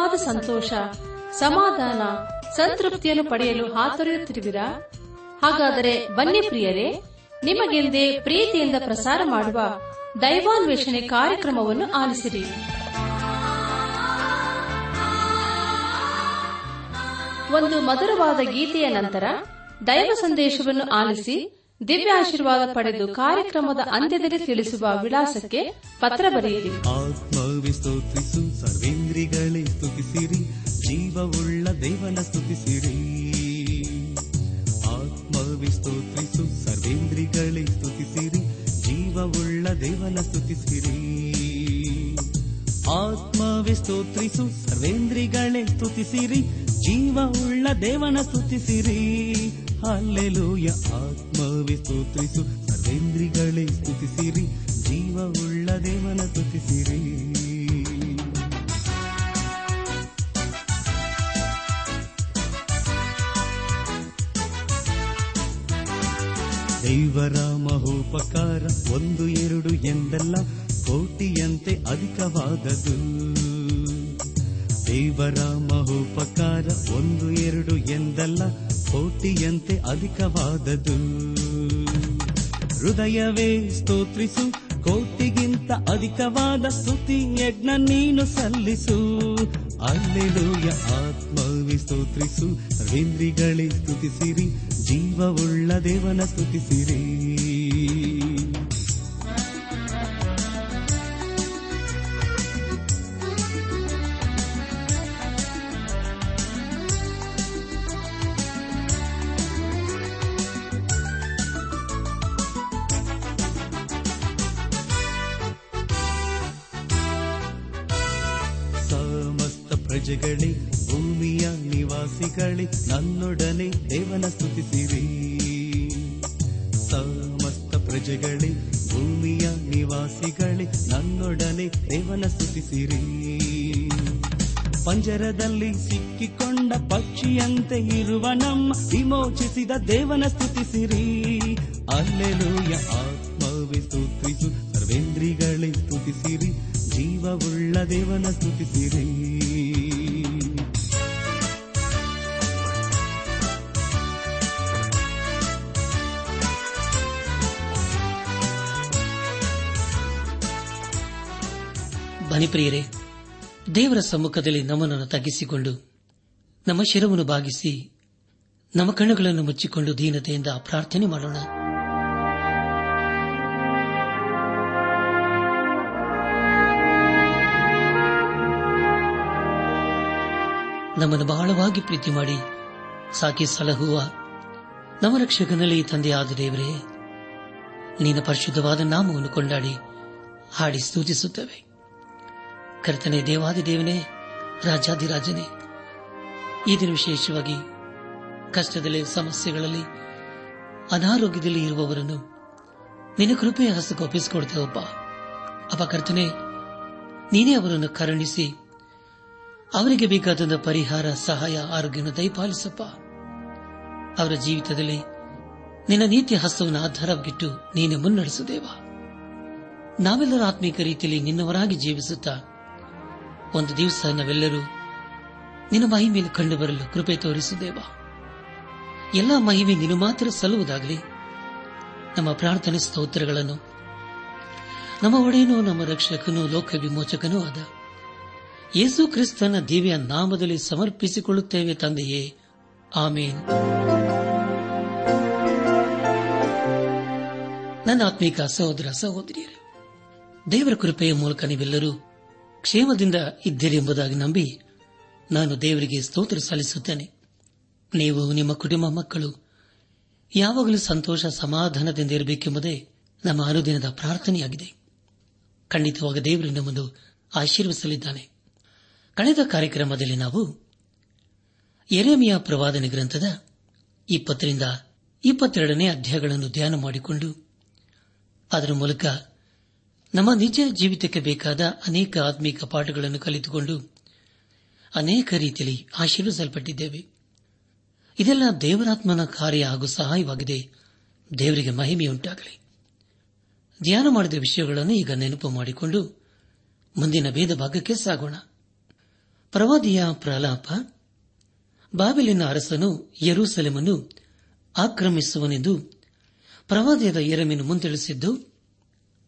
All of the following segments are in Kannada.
ನಿಜವಾದ ಸಂತೋಷ, ಸಮಾಧಾನ, ಸಂತೃಪ್ತಿಯನ್ನು ಪಡೆಯಲು ಹಾತೊರೆಯುತ್ತಿರುವಿರಾ? ಹಾಗಾದರೆ ಬನ್ನಿ ಪ್ರಿಯರೇ, ನಿಮಗೆಂದೇ ಪ್ರೀತಿಯಿಂದ ಪ್ರಸಾರ ಮಾಡುವ ದೈವಾನ್ವೇಷಣೆ ಕಾರ್ಯಕ್ರಮವನ್ನು ಆಲಿಸಿರಿ. ಒಂದು ಮಧುರವಾದ ಗೀತೆಯ ನಂತರ ದೈವ ಸಂದೇಶವನ್ನು ಆಲಿಸಿ ದಿವ್ಯ ಆಶೀರ್ವಾದ ಪಡೆದು ಕಾರ್ಯಕ್ರಮದ ಅಂತ್ಯದಲ್ಲಿ ತಿಳಿಸುವ ವಿಳಾಸಕ್ಕೆ ಪತ್ರ ಬರೆಯಿರಿ. ಆತ್ಮವಿ ಸ್ತೋತ್ರಿಸು ಸರ್ವೇಂದ್ರಿಗಳೇ ಸ್ತುತಿಸಿರಿ, ಜೀವವುಳ್ಳ ದೇವನ ಸ್ತುತಿಸಿರಿ. ಆತ್ಮವಿ ಸ್ತೋತ್ರಿಸು ಸರ್ವೇಂದ್ರಿಗಳೇ ಸ್ತುತಿಸಿರಿ, ಜೀವವುಳ್ಳ ದೇವನ ಸ್ತುತಿಸಿರಿ. ಆತ್ಮವಿ ಸ್ತೋತ್ರಿಸು ಸರ್ವೇಂದ್ರಿಗಳೇ ಸ್ತುತಿಸಿರಿ, ಜೀವವುಳ್ಳ ದೇವನ ಸ್ತುತಿಸಿರಿ. ಅಲ್ಲೆಲೂಯ ಆತ್ಮವೇ ಸ್ತೋತ್ರಿಸು. ಸರ್ವೇಂದ್ರಿಗಳೇ ಸ್ತುತಿಸಿರಿ ಜೀವವುಳ್ಳ ದೇವನ ಸ್ತುತಿಸಿರಿ ದೈವರ ಮಹೋಪಕಾರ ಒಂದು, ಎರಡು, ಎಂದಲ್ಲ, ಕೋಟಿಯಂತೆ ಅಧಿಕವಾದದು ದೇವರ ಮಹೋಪಕಾರ ಒಂದು, ಎರಡು, ಎಂದಲ್ಲ ಕೋಟಿಯಂತೆ ಅಧಿಕವಾದದು ಹೃದಯವೇ ಸ್ತೋತ್ರಿಸು, ಕೋಟಿಗಿಂತ ಅಧಿಕವಾದ ಸ್ತುತಿ ಯಜ್ಞ ನೀನು ಸಲ್ಲಿಸು. ಅಲ್ಲೆಲೂಯ ಆತ್ಮವಿ ಸ್ತೋತ್ರಿಸು ರಿಂದ್ರಿಗಳೇ ಸ್ತುತಿಸಿರಿ, ಜೀವವುಳ್ಳ ದೇವನ ಸ್ತುತಿಸಿರಿ. ಪ್ರಜೆಗಳೇ ಭೂಮಿಯ ನಿವಾಸಿಗಳೇ, ನನ್ನೊಡನೆ ದೇವನ ಸ್ತುತಿಸಿರಿ. ಸಮಸ್ತ ಪ್ರಜೆಗಳೇ, ಭೂಮಿಯ ನಿವಾಸಿಗಳೇ, ನನ್ನೊಡನೆ ದೇವನ ಸ್ತುತಿಸಿರಿ. ಪಂಜರದಲ್ಲಿ ಸಿಕ್ಕಿಕೊಂಡ ಪಕ್ಷಿಯಂತೆ ಇರುವ ನಮ್ಮ ವಿಮೋಚಿಸಿದ ದೇವನ ಸ್ತುತಿಸಿರಿ. ಅಲ್ಲೆಲೂಯ, ಆತ್ಮವೇ ಸ್ತುತಿಸು, ಸರ್ವೇಂದ್ರಿಗಳೇ ಸ್ತುತಿಸಿರಿ. ಜೀವವುಳ್ಳ ದೇವನ ಸ್ತುತಿಸಿರಿ. ಬನಿಪ್ರಿಯರೇ ದೇವರ ಸಮ್ಮುಖದಲ್ಲಿ ನಮ್ಮನ್ನು ತಗ್ಗಿಸಿಕೊಂಡು, ನಮ್ಮ ಶಿರವನ್ನು ಬಾಗಿಸಿ, ನಮ್ಮ ಕಣ್ಣುಗಳನ್ನು ಮುಚ್ಚಿಕೊಂಡು ದೀನತೆಯಿಂದ ಪ್ರಾರ್ಥನೆ ಮಾಡೋಣ. ನಮ್ಮನ್ನು ಬಹಳವಾಗಿ ಪ್ರೀತಿ ಮಾಡಿ, ಸಾಕಿ ಸಲಹುವ ನಮ್ಮ ರಕ್ಷಕನಲ್ಲಿ ತಂದೆಯಾದ ದೇವರೇ ನಿನ್ನ ಪರಿಶುದ್ಧವಾದ ನಾಮವನ್ನು ಕೊಂಡಾಡಿ ಹಾಡಿ ಸ್ತುತಿಸುತ್ತವೆ. ಕರ್ತನೆ ದೇವಾದಿ ದೇವನೇ ರಾಜಾಧಿರಾಜನೇ ಈ ದಿನ ವಿಶೇಷವಾಗಿ ಕಷ್ಟದಲ್ಲಿ, ಸಮಸ್ಯೆಗಳಲ್ಲಿ, ಅನಾರೋಗ್ಯದಲ್ಲಿ ಇರುವವರನ್ನು ನಿನ್ನ ಕೃಪೆಯ ಹಸ್ತಕ್ಕೆ ಒಪ್ಪಿಸಿಕೊಡ್ತೇವಪ್ಪ. ಅಪ್ಪ ಕರ್ತನೆ, ನೀನೇ ಅವರನ್ನು ಕರುಣಿಸಿ, ಅವರಿಗೆ ಬೇಕಾದ ಪರಿಹಾರ, ಸಹಾಯ, ಆರೋಗ್ಯವನ್ನು ದಯಪಾಲಿಸಪ್ಪ. ಅವರ ಜೀವಿತದಲ್ಲಿ ನಿನ್ನ ನೀತಿಯ ಹಸ್ತವನ್ನು ಆಧಾರವಾಗಿಟ್ಟು ನೀನೆ ಮುನ್ನಡೆಸುದೇವ ನಾವೆಲ್ಲರೂ ಆತ್ಮೀಕ ರೀತಿಯಲ್ಲಿ ನಿನ್ನವರಾಗಿ ಜೀವಿಸುತ್ತಾ ಒಂದು ದಿವಸ ನಾವೆಲ್ಲರೂ ನಿನ್ನ ಮಹಿಮೆಯನ್ನು ಕಂಡು ಬರಲು ಕೃಪೆ ತೋರಿಸುದೇವ ಎಲ್ಲ ಮಹಿಮೆ ನೀನು ಮಾತ್ರ ಸಲ್ಲುವುದಾಗಲಿ. ನಮ್ಮ ಪ್ರಾರ್ಥನೆ ಸ್ತೋತ್ರಗಳನ್ನು, ನಮ್ಮ ಒಡೆಯನು, ನಮ್ಮ ರಕ್ಷಕನೂ ಲೋಕ ವಿಮೋಚಕನೂ ಆದ ಯೇಸು ಕ್ರಿಸ್ತನ ದಿವ್ಯ ನಾಮದಲ್ಲಿ ಸಮರ್ಪಿಸಿಕೊಳ್ಳುತ್ತೇವೆ ತಂದೆಯೇ. ಆಮೇನ್. ನನ್ನ ಆತ್ಮೀಕ ಸಹೋದರ ಸಹೋದರಿಯರೇ, ದೇವರ ಕೃಪೆಯ ಮೂಲಕ ನೀವೆಲ್ಲರೂ ಕ್ಷೇಮದಿಂದ ಇದ್ದೀರೆಂಬುದಾಗಿ ನಂಬಿ ನಾನು ದೇವರಿಗೆ ಸ್ತೋತ್ರ ಸಲ್ಲಿಸುತ್ತೇನೆ. ನೀವು ನಿಮ್ಮ ಕುಟುಂಬ ಮಕ್ಕಳು ಯಾವಾಗಲೂ ಸಂತೋಷ ಸಮಾಧಾನದಿಂದ ಇರಬೇಕೆಂಬುದೇ ನಮ್ಮ ಅನುದಿನದ ಪ್ರಾರ್ಥನೆಯಾಗಿದೆ. ಖಂಡಿತವಾಗ ದೇವರು ನಮ್ಮನ್ನು ಆಶೀರ್ವಿಸಲಿದ್ದಾನೆ ಕಳೆದ ಕಾರ್ಯಕ್ರಮದಲ್ಲಿ ನಾವು ಎರೆಮಿಯ ಪ್ರವಾದನೆ ಗ್ರಂಥದ ಇಪ್ಪತ್ತರಿಂದ ಇಪ್ಪತ್ತೆರಡನೇ ಅಧ್ಯಾಯಗಳನ್ನು ಧ್ಯಾನ ಮಾಡಿಕೊಂಡು ಅದರ ಮೂಲಕ ನಮ್ಮ ನಿಜ ಜೀವಿತಕ್ಕೆ ಬೇಕಾದ ಅನೇಕ ಆತ್ಮೀಕ ಪಾಠಗಳನ್ನು ಕಲಿತುಕೊಂಡು ಅನೇಕ ರೀತಿಯಲ್ಲಿ ಆಶೀರ್ವಿಸಲ್ಪಟ್ಟಿದ್ದೇವೆ. ಇದೆಲ್ಲ ದೇವರಾತ್ಮನ ಕಾರ್ಯ ಹಾಗೂ ಸಹಾಯವಾಗಿದೆ. ದೇವರಿಗೆ ಮಹಿಮೆಯುಂಟಾಗಲಿ. ಧ್ಯಾನ ಮಾಡಿದ ವಿಷಯಗಳನ್ನು ಈಗ ನೆನಪು ಮಾಡಿಕೊಂಡು ಮುಂದಿನ ಭೇದ ಭಾಗಕ್ಕೆ ಸಾಗೋಣ. ಪ್ರವಾದಿಯ ಪ್ರಲಾಪ, ಬಾಬಿಲಿನ ಅರಸನು ಯರೂಸಲೆಮನ್ನು ಆಕ್ರಮಿಸುವನೆಂದು ಪ್ರವಾದಿಯಾದ ಎರಮಿನ ಮುಂತಿಳಿಸಿದ್ದು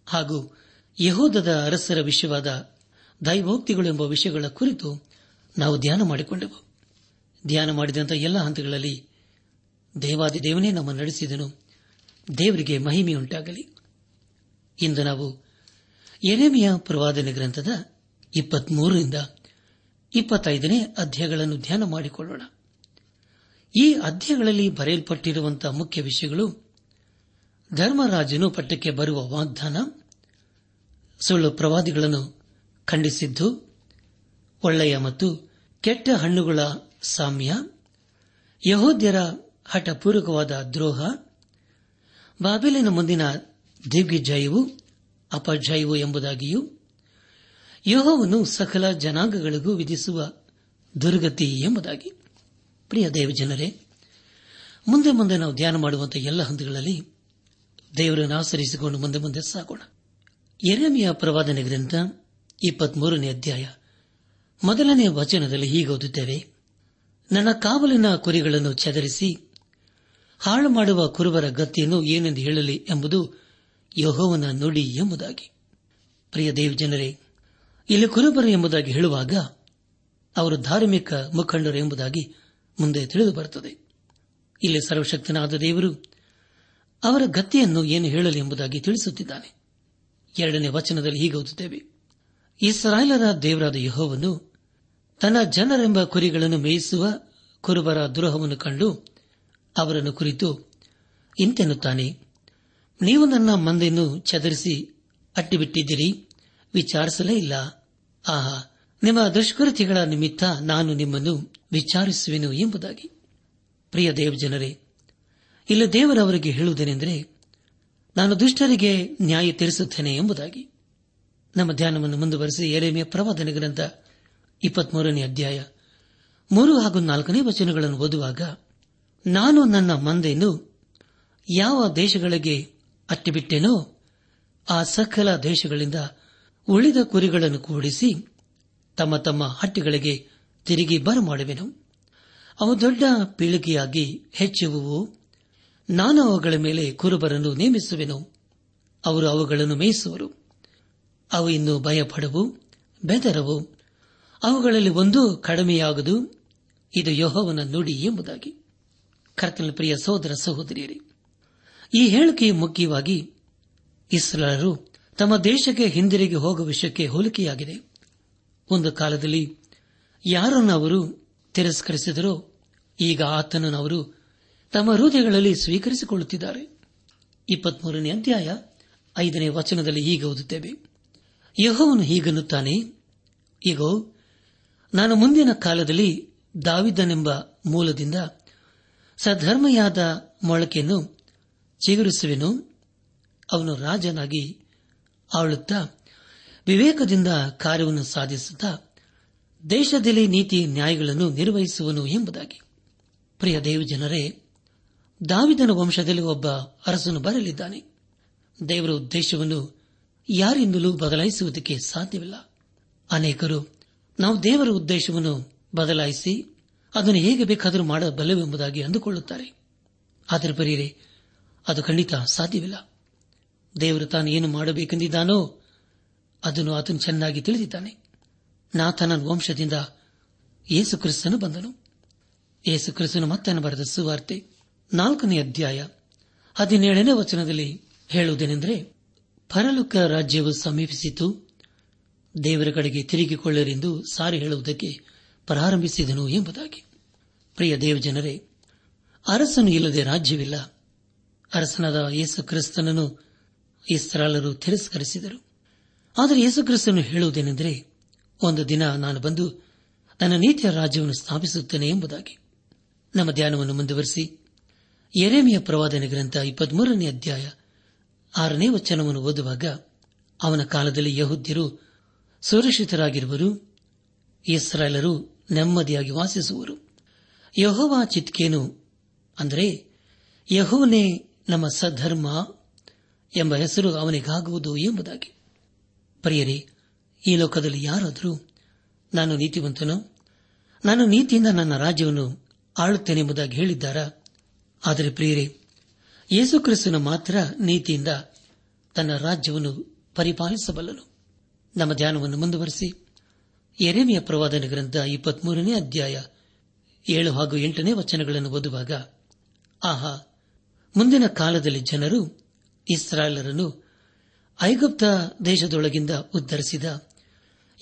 ಹಾಗೂ ಯಹೋದದ ಅರಸರ ವಿಷಯವಾದ ದೈವೋಕ್ತಿಗಳು ಎಂಬ ವಿಷಯಗಳ ಕುರಿತು ನಾವು ಧ್ಯಾನ ಮಾಡಿಕೊಂಡೆವು. ಧ್ಯಾನ ಮಾಡಿದಂಥ ಎಲ್ಲ ಹಂತಗಳಲ್ಲಿ ದೇವಾದಿ ದೇವನೇ ನಮ್ಮ ನಡೆಸಿದನು. ದೇವರಿಗೆ ಮಹಿಮೆಯುಂಟಾಗಲಿ. ಇಂದು ನಾವು ಎರೆಮಿಯ ಪ್ರವಾದನೆ ಗ್ರಂಥದ ಇಪ್ಪತ್ಮೂರರಿಂದ ಇಪ್ಪತ್ತೈದನೇ ಅಧ್ಯಾಯಗಳನ್ನು ಧ್ಯಾನ ಮಾಡಿಕೊಳ್ಳೋಣ. ಈ ಅಧ್ಯಾಯಗಳಲ್ಲಿ ಬರೆಯಲ್ಪಟ್ಟಿರುವಂತಹ ಮುಖ್ಯ ವಿಷಯಗಳು ಧರ್ಮರಾಜನು ಪಟ್ಟಕ್ಕೆ ಬರುವ ವಾಗ್ದಾನ ಸುಳ್ಳು ಪ್ರವಾದಿಗಳನ್ನು ಖಂಡಿಸಿದ್ದು, ಒಳ್ಳೆಯ ಮತ್ತು ಕೆಟ್ಟ ಹಣ್ಣುಗಳ ಸಾಮ್ಯ, ಯಹೋದ್ಯರ ಹಠಪೂರ್ವಕವಾದ ದ್ರೋಹ ಬಾಬಿಲಿನ ಮುಂದಿನ ದಿಗ್ವಿಜಯವು ಅಪಜಯವು ಎಂಬುದಾಗಿಯೂ ಯಹೋವನ್ನು ಸಕಲ ಜನಾಂಗಗಳಿಗೂ ವಿಧಿಸುವ ದುರ್ಗತಿ ಎಂಬುದಾಗಿ. ಪ್ರಿಯ ದೇವಜನರೇ, ಮುಂದೆ ಮುಂದೆ ನಾವು ಧ್ಯಾನ ಮಾಡುವಂತಹ ಎಲ್ಲ ಹಂತಗಳಲ್ಲಿ ದೇವರನ್ನು ಆಚರಿಸಿಕೊಂಡು ಮುಂದೆ ಮುಂದೆ ಸಾಗೋಣ. ಎರೆಮಿಯ ಪ್ರವಾದನೆ ಗ್ರಂಥ, ಇಪ್ಪತ್ಮೂರನೇ ಅಧ್ಯಾಯ. ಮೊದಲನೇ ವಚನದಲ್ಲಿ ಹೀಗೆ ಓದುತ್ತೇವೆ. ನನ್ನ ಕಾವಲಿನ ಕುರಿಗಳನ್ನು ಚದರಿಸಿ, ಹಾಳು ಮಾಡುವ ಕುರುಬರ ಗತಿಯನ್ನು ಏನೆಂದು ಹೇಳಲಿ ಎಂಬುದು ಯಹೋವನ ನುಡಿ ಎಂಬುದಾಗಿ. ಪ್ರಿಯ ದೇವಜನರೇ ಇಲ್ಲಿ ಕುರುಬರು ಎಂಬುದಾಗಿ ಹೇಳುವಾಗ ಅವರು ಧಾರ್ಮಿಕ ಮುಖಂಡರು ಎಂಬುದಾಗಿ ಮುಂದೆ ತಿಳಿದು ಬರುತ್ತದೆ. ಇಲ್ಲಿ ಸರ್ವಶಕ್ತನಾದ ದೇವರು ಅವರ ಗತಿಯನ್ನು ಏನು ಹೇಳಲಿ ಎಂಬುದಾಗಿ ತಿಳಿಸುತ್ತಿದ್ದಾನೆ. ಎರಡನೇ ವಚನದಲ್ಲಿ ಹೀಗೆ ಓದುತ್ತೇವೆ. ಇಸ್ರಾಯೇಲರ ದೇವರಾದ ಯಹೋವನ್ನು ತನ್ನ ಜನರೆಂಬ ಕುರಿಗಳನ್ನು ಮೇಯಿಸುವ ಕುರುಬರ ದ್ರೋಹವನ್ನು ಕಂಡು ಅವರನ್ನು ಕುರಿತು ಇಂತೆನ್ನುತ್ತಾನೆ, ನೀವು ನನ್ನ ಮಂದೆಯನ್ನು ಚದರಿಸಿ ಅಟ್ಟಿಬಿಟ್ಟಿದ್ದೀರಿ, ವಿಚಾರಿಸಲೇ ಇಲ್ಲ. ಆಹಾ, ನಿಮ್ಮ ದುಷ್ಕೃತಿಗಳ ನಿಮಿತ್ತ ನಾನು ನಿಮ್ಮನ್ನು ವಿಚಾರಿಸುವೆನು ಎಂಬುದಾಗಿ. ಪ್ರಿಯ ದೇವಜನರೇ, ಇಲ್ಲ ದೇವರವರಿಗೆ ಹೇಳುವುದೇನೆಂದರೆ ನಾನು ದುಷ್ಟರಿಗೆ ನ್ಯಾಯ ತೀರಿಸುತ್ತೇನೆ ಎಂಬುದಾಗಿ. ನಮ್ಮ ಧ್ಯಾನವನ್ನು ಮುಂದುವರೆಸಿ ಎರೆಮೆಯ ಪ್ರವಾದನೆ ಗ್ರಂಥ ಇಪ್ಪತ್ಮೂರನೇ ಅಧ್ಯಾಯ. ಮೂರು ಹಾಗೂ ನಾಲ್ಕನೇ ವಚನಗಳನ್ನು ಓದುವಾಗ, ನಾನು ನನ್ನ ಮಂದೆಯನ್ನು ಯಾವ ದೇಶಗಳಿಗೆ ಅಟ್ಟಿಬಿಟ್ಟೇನೋ ಆ ಸಕಲ ದೇಶಗಳಿಂದ ಉಳಿದ ಕುರಿಗಳನ್ನು ಕೂಡಿಸಿ ತಮ್ಮ ತಮ್ಮ ಹಟ್ಟಿಗಳಿಗೆ ತಿರುಗಿ ಬರಮಾಡುವೆನು. ಅವು ದೊಡ್ಡ ಪೀಳಿಗೆಯಾಗಿ ಹೆಚ್ಚುವುವು ನಾನು ಅವುಗಳ ಮೇಲೆ ಕುರುಬರನ್ನು ನೇಮಿಸುವೆನು. ಅವರು ಅವುಗಳನ್ನು ಮೇಯಿಸುವರು. ಅವು ಇನ್ನು ಭಯಪಡವು, ಬೆದರವು. ಅವುಗಳಲ್ಲಿ ಒಂದೂ ಕಡಿಮೆಯಾಗದು. ಇದು ಯಹೋವನ ನುಡಿ ಎಂಬುದಾಗಿ. ಕರ್ತನ ಪ್ರಿಯ ಸಹೋದರ ಸಹೋದರಿಯರೇ, ಈ ಹೇಳಿಕೆಯು ಮುಖ್ಯವಾಗಿ ಇಸ್ರಾಲರು ತಮ್ಮ ದೇಶಕ್ಕೆ ಹಿಂದಿರುಗಿ ಹೋಗುವ ವಿಷಯಕ್ಕೆ ಹೋಲಿಕೆಯಾಗಿದೆ. ಒಂದು ಕಾಲದಲ್ಲಿ ಯಾರನ್ನು ಅವರು ತಿರಸ್ಕರಿಸಿದರೋ, ಈಗ ಆತನನ್ನು ಅವರು ತಮ್ಮ ಹೃದಯಗಳಲ್ಲಿ ಸ್ವೀಕರಿಸಿಕೊಳ್ಳುತ್ತಿದ್ದಾರೆ. ಇಪ್ಪತ್ಮೂರನೇ ಅಧ್ಯಾಯ ಐದನೇ ವಚನದಲ್ಲಿ ಈಗ ಓದುತ್ತೇವೆ. ಯಹೋವನು ಹೀಗನ್ನುತ್ತಾನೆ ಈಗೋ ನಾನು ಮುಂದಿನ ಕಾಲದಲ್ಲಿ ದಾವಿದನೆಂಬ ಮೂಲದಿಂದ ಸಧರ್ಮಯಾದ ಮೊಳಕೆಯನ್ನು ಚಿಗುರಿಸುವೆನು. ಅವನು ರಾಜನಾಗಿ ಆಳುತ್ತಾ ವಿವೇಕದಿಂದ ಕಾರ್ಯವನ್ನು ಸಾಧಿಸುತ್ತಾ ದೇಶದಲ್ಲಿ ನೀತಿ ನ್ಯಾಯಗಳನ್ನು ನಿರ್ವಹಿಸುವನು ಎಂಬುದಾಗಿ. ಪ್ರಿಯ ದೇವಜನರೇ ದಾವಿದನ ವಂಶದಲ್ಲಿ ಒಬ್ಬ ಅರಸನು ಬರಲಿದ್ದಾನೆ. ದೇವರ ಉದ್ದೇಶವನ್ನು ಯಾರಿಂದಲೂ ಬದಲಾಯಿಸುವುದಕ್ಕೆ ಸಾಧ್ಯವಿಲ್ಲ. ಅನೇಕರು ನಾವು ದೇವರ ಉದ್ದೇಶವನ್ನು ಬದಲಾಯಿಸಿ ಅದನ್ನು ಹೇಗೆ ಬೇಕಾದರೂ ಮಾಡಬಲ್ಲೆವೆಂಬುದಾಗಿ ಅಂದುಕೊಳ್ಳುತ್ತಾರೆ. ಆದರೆ ಬರೀರೆ ಅದು ಖಂಡಿತ ಸಾಧ್ಯವಿಲ್ಲ. ದೇವರು ತಾನು ಏನು ಮಾಡಬೇಕೆಂದಿದ್ದಾನೋ ಅದನ್ನು ಆತನು ಚೆನ್ನಾಗಿ ತಿಳಿದಿದ್ದಾನೆ. ನಾಥನ ವಂಶದಿಂದ ಯೇಸು ಕ್ರಿಸ್ತನು ಬಂದನು. ಯೇಸು ಕ್ರಿಸ್ತನು ಮತ್ತನ್ನು ಬರೆದ ಸುವಾರ್ತೆ ನಾಲ್ಕನೇ ಅಧ್ಯಾಯ ಹದಿನೇಳನೇ ವಚನದಲ್ಲಿ ಹೇಳುವುದೇನೆಂದರೆ, ಪರಲೋಕ ರಾಜ್ಯವು ಸಮೀಪಿಸಿತು, ದೇವರ ಕಡೆಗೆ ತಿರುಗಿಕೊಳ್ಳರೆಂದು ಸಾರಿ ಹೇಳುವುದಕ್ಕೆ ಪ್ರಾರಂಭಿಸಿದನು ಎಂಬುದಾಗಿ. ಪ್ರಿಯ ದೇವಜನರೇ, ಅರಸನು ಇಲ್ಲದೆ ರಾಜ್ಯವಿಲ್ಲ. ಅರಸನಾದ ಯೇಸು ಕ್ರಿಸ್ತನನ್ನು ಇಸ್ರಾಲರು ತಿರಸ್ಕರಿಸಿದರು. ಆದರೆ ಯೇಸು ಕ್ರಿಸ್ತನು ಹೇಳುವುದೇನೆಂದರೆ, ಒಂದು ದಿನ ನಾನು ಬಂದು ನನ್ನ ನೀತಿಯ ರಾಜ್ಯವನ್ನು ಸ್ಥಾಪಿಸುತ್ತೇನೆ ಎಂಬುದಾಗಿ. ನಮ್ಮ ಧ್ಯಾನವನ್ನು ಮುಂದುವರೆಸಿ. ಎರೆಮೆಯ ಪ್ರವಾದನೆ ಗ್ರಂಥ ಇಪ್ಪತ್ಮೂರನೇ ಅಧ್ಯಾಯ ಆರನೇ ವಚನವನ್ನು ಓದುವಾಗ ಅವನ ಕಾಲದಲ್ಲಿ ಯಹುದ್ಯರು ಸುರಕ್ಷಿತರಾಗಿರುವರು, ಇಸ್ರಾಯೇಲರು ನೆಮ್ಮದಿಯಾಗಿ ವಾಸಿಸುವರು. ಯಹೋವ ಚಿತ್ಕೇನು ಅಂದರೆ, ಯಹೋವನೇ ನಮ್ಮ ಸಧರ್ಮ ಎಂಬ ಹೆಸರು ಅವನಿಗಾಗುವುದು ಎಂಬುದಾಗಿ. ಪ್ರಿಯರೇ, ಈ ಲೋಕದಲ್ಲಿ ಯಾರಾದರೂ ನಾನು ನೀತಿವಂತನೋ, ನಾನು ನೀತಿಯಿಂದ ನನ್ನ ರಾಜ್ಯವನ್ನು ಆಳುತ್ತೇನೆಂಬುದಾಗಿ ಹೇಳಿದ್ದಾರಾ? ಆದರೆ ಪ್ರಿಯರೇ ಯೇಸುಕ್ರಿಸ್ತನ ಮಾತ್ರ ನೀತಿಯಿಂದ ತನ್ನ ರಾಜ್ಯವನ್ನು ಪರಿಪಾಲಿಸಬಲ್ಲನು. ನಮ್ಮ ಧ್ಯಾನವನ್ನು ಮುಂದುವರೆಸಿ ಎರೆಮೆಯ ಪ್ರವಾದನ ಗ್ರಂಥ ಇಪ್ಪತ್ಮೂರನೇ ಅಧ್ಯಾಯ ಏಳು ಹಾಗೂ ಎಂಟನೇ ವಚನಗಳನ್ನು ಓದುವಾಗ, ಆಹಾ, ಮುಂದಿನ ಕಾಲದಲ್ಲಿ ಜನರು ಇಸ್ರಾಯೇಲರನ್ನು ಐಗುಪ್ತ ದೇಶದೊಳಗಿಂದ ಉದ್ದರಿಸಿದ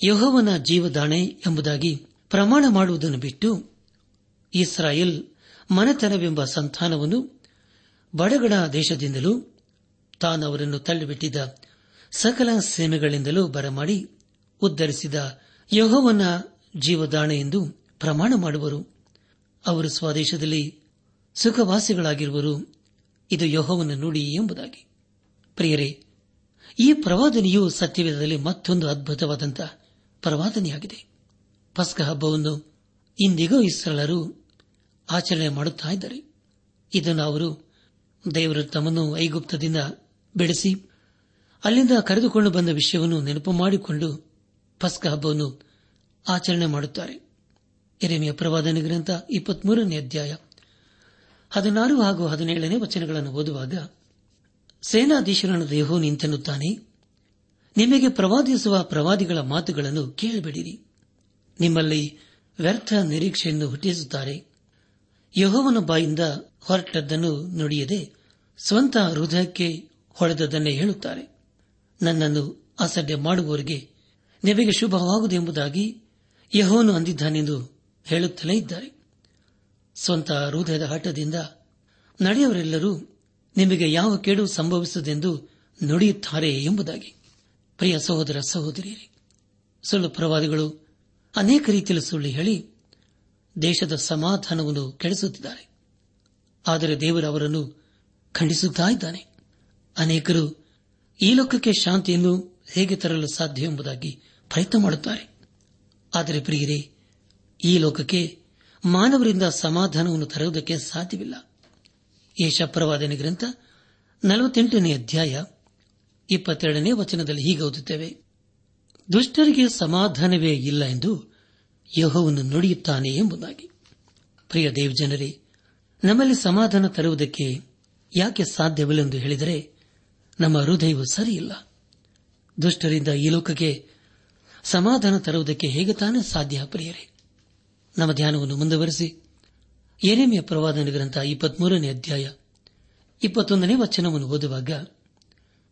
ಯಹೋವನ ಜೀವದಾಣೆ ಎಂಬುದಾಗಿ ಪ್ರಮಾಣ ಮಾಡುವುದನ್ನು ಬಿಟ್ಟು ಇಸ್ರಾಯೇಲ್ ಮನೆತನವೆಂಬ ಸಂತಾನವನ್ನು ಬಡಗಡ ದೇಶದಿಂದಲೂ ತಾನು ಅವರನ್ನು ತಳ್ಳಿಬಿಟ್ಟಿದ್ದ ಸಕಲ ಸೇನೆಗಳಿಂದಲೂ ಬರಮಾಡಿ ಉದ್ದರಿಸಿದ ಯಹೋವನ ಜೀವದಾಣೆ ಎಂದು ಪ್ರಮಾಣ ಮಾಡುವರು. ಅವರು ಸ್ವದೇಶದಲ್ಲಿ ಸುಖವಾಸಿಗಳಾಗಿರುವರು. ಇದು ಯಹೋವನ ನುಡಿ ಎಂಬುದಾಗಿ. ಪ್ರಿಯರೇ, ಈ ಪ್ರವಾದನೆಯು ಸತ್ಯವೇದದಲ್ಲಿ ಮತ್ತೊಂದು ಅದ್ಭುತವಾದಂತಹ ಪ್ರವಾದನೆಯಾಗಿದೆ. ಪಸ್ಕ ಹಬ್ಬವನ್ನು ಇಂದಿಗೂ ಇಸ್ರಾಲರು ಆಚರಣೆ ಮಾಡುತ್ತಾ ಇದ್ದಾರೆ. ಇದನ್ನು ಅವರು ದೇವರು ತಮ್ಮನ್ನು ಐಗುಪ್ತದಿಂದ ಬೆಳೆಸಿ ಅಲ್ಲಿಂದ ಕರೆದುಕೊಂಡು ಬಂದ ವಿಷಯವನ್ನು ನೆನಪು ಮಾಡಿಕೊಂಡು ಪಸ್ಕ ಹಬ್ಬವನ್ನು ಆಚರಣೆ ಮಾಡುತ್ತಾರೆ. ಎರೆಮೆಯ ಪ್ರವಾದನ ಗ್ರಂಥ ಇಪ್ಪತ್ಮೂರನೇ ಅಧ್ಯಾಯ ಹದಿನಾರು ಹಾಗೂ ಹದಿನೇಳನೇ ವಚನಗಳನ್ನು ಓದುವಾಗ, ಸೇನಾಧೀಶರನ್ನು ದೇಹೋ ನಿಂತೆನ್ನುತ್ತಾನೆ. ನಿಮಗೆ ಪ್ರವಾದಿಸುವ ಪ್ರವಾದಿಗಳ ಮಾತುಗಳನ್ನು ಕೇಳಬೇಡಿರಿ. ನಿಮ್ಮಲ್ಲಿ ವ್ಯರ್ಥ ನಿರೀಕ್ಷೆಯನ್ನು ಹುಟ್ಟಿಸುತ್ತಾರೆ. ಯಹೋವನ ಬಾಯಿಂದ ಹೊರಟದ್ದನ್ನು ನುಡಿಯದೆ ಸ್ವಂತ ಹೃದಯಕ್ಕೆ ಹೊಡೆದದನ್ನೇ ಹೇಳುತ್ತಾರೆ. ನನ್ನನ್ನು ಅಸಡ್ಡೆ ಮಾಡುವವರಿಗೆ ನಿಮಗೆ ಶುಭವಾಗುವುದೆಂಬುದಾಗಿ ಯಹೋನು ಅಂದಿದ್ದಾನೆಂದು ಹೇಳುತ್ತಲೇ ಇದ್ದಾರೆ. ಸ್ವಂತ ಹೃದಯದ ಹಠದಿಂದ ನಡೆಯವರೆಲ್ಲರೂ ನಿಮಗೆ ಯಾವ ಕೇಡು ಸಂಭವಿಸುವುದೆಂದು ನುಡಿಯುತ್ತಾರೆ ಎಂಬುದಾಗಿ. ಪ್ರಿಯ ಸಹೋದರ ಸಹೋದರಿಯರೇ, ಸುಳ್ಳು ಪ್ರವಾದಿಗಳು ಅನೇಕ ರೀತಿಯಲ್ಲಿ ಸುಳ್ಳು ಹೇಳಿ ದೇಶದ ಸಮಾಧಾನವನ್ನು ಕೆಡಿಸುತ್ತಿದ್ದಾರೆ. ಆದರೆ ದೇವರು ಅವರನ್ನು ಖಂಡಿಸುತ್ತಿದ್ದಾನೆ ಅನೇಕರು ಈ ಲೋಕಕ್ಕೆ ಶಾಂತಿಯನ್ನು ಹೇಗೆ ತರಲು ಸಾಧ್ಯ ಎಂಬುದಾಗಿ ಪ್ರಯತ್ನ ಮಾಡುತ್ತಾರೆ. ಆದರೆ ಪ್ರಿಯರೇ, ಈ ಲೋಕಕ್ಕೆ ಮಾನವರಿಂದ ಸಮಾಧಾನವನ್ನು ತರುವುದಕ್ಕೆ ಸಾಧ್ಯವಿಲ್ಲ. ಏಷಪ್ರವಾದನೆ ಗ್ರಂಥ ನಲವತ್ತೆಂಟನೇ ಅಧ್ಯಾಯ ಇಪ್ಪತ್ತೆರಡನೇ ವಚನದಲ್ಲಿ ಹೀಗೆ ಓದುತ್ತೇವೆ. ದುಷ್ಟರಿಗೆ ಸಮಾಧಾನವೇ ಇಲ್ಲ ಎಂದು ಯಹೋವನ್ನು ನುಡಿಯುತ್ತಾನೆ ಎಂಬುದಾಗಿ. ಪ್ರಿಯ ದೇವಜನರೇ ನಮ್ಮಲ್ಲಿ ಸಮಾಧಾನ ತರುವುದಕ್ಕೆ ಯಾಕೆ ಸಾಧ್ಯವಿಲ್ಲ ಹೇಳಿದರೆ, ನಮ್ಮ ಹೃದಯವು ಸರಿಯಿಲ್ಲ. ದುಷ್ಟರಿಂದ ಈ ಲೋಕಕ್ಕೆ ಸಮಾಧಾನ ತರುವುದಕ್ಕೆ ಹೇಗೆ ತಾನೇ ಸಾಧ್ಯ, ಪ್ರಿಯರೇ? ನಮ್ಮ ಧ್ಯಾನವನ್ನು ಮುಂದುವರೆಸಿ. ಎರೆಮೆಯ ಪ್ರವಾದನ ಗ್ರಂಥ ಇಪ್ಪತ್ಮೂರನೇ ಅಧ್ಯಾಯ ಇಪ್ಪತ್ತೊಂದನೇ ವಚನವನ್ನು ಓದುವಾಗ,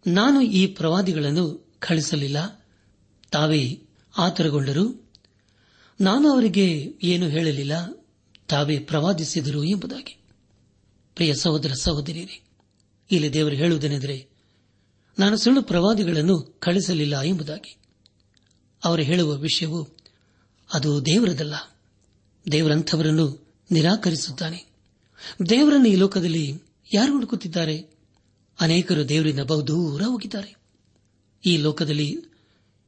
ನಾನು ಈ ಪ್ರವಾದಿಗಳನ್ನು ಕಳಿಸಲಿಲ್ಲ ತಾವೇ ಆತುರಗೊಂಡರು ನಾನು ಅವರಿಗೆ ಏನು ಹೇಳಲಿಲ್ಲ, ತಾವೇ ಪ್ರವಾದಿಸಿದರು ಎಂಬುದಾಗಿ. ಪ್ರಿಯ ಸಹೋದರ ಸಹೋದರಿಯರೇ, ಇಲ್ಲಿ ದೇವರು ಹೇಳುವುದೇನೆಂದರೆ, ನಾನು ಸುಳ್ಳು ಪ್ರವಾದಿಗಳನ್ನು ಕಳಿಸಲಿಲ್ಲ ಎಂಬುದಾಗಿ. ಅವರು ಹೇಳುವ ವಿಷಯವು ಅದು ದೇವರದಲ್ಲ. ದೇವರಂಥವರನ್ನು ನಿರಾಕರಿಸುತ್ತಾನೆ. ದೇವರನ್ನು ಈ ಲೋಕದಲ್ಲಿ ಯಾರು ಹುಡುಕುತ್ತಿದ್ದಾರೆ? ಅನೇಕರು ದೇವರಿಂದ ಬಹುದೂರ ಹೋಗಿದ್ದಾರೆ. ಈ ಲೋಕದಲ್ಲಿ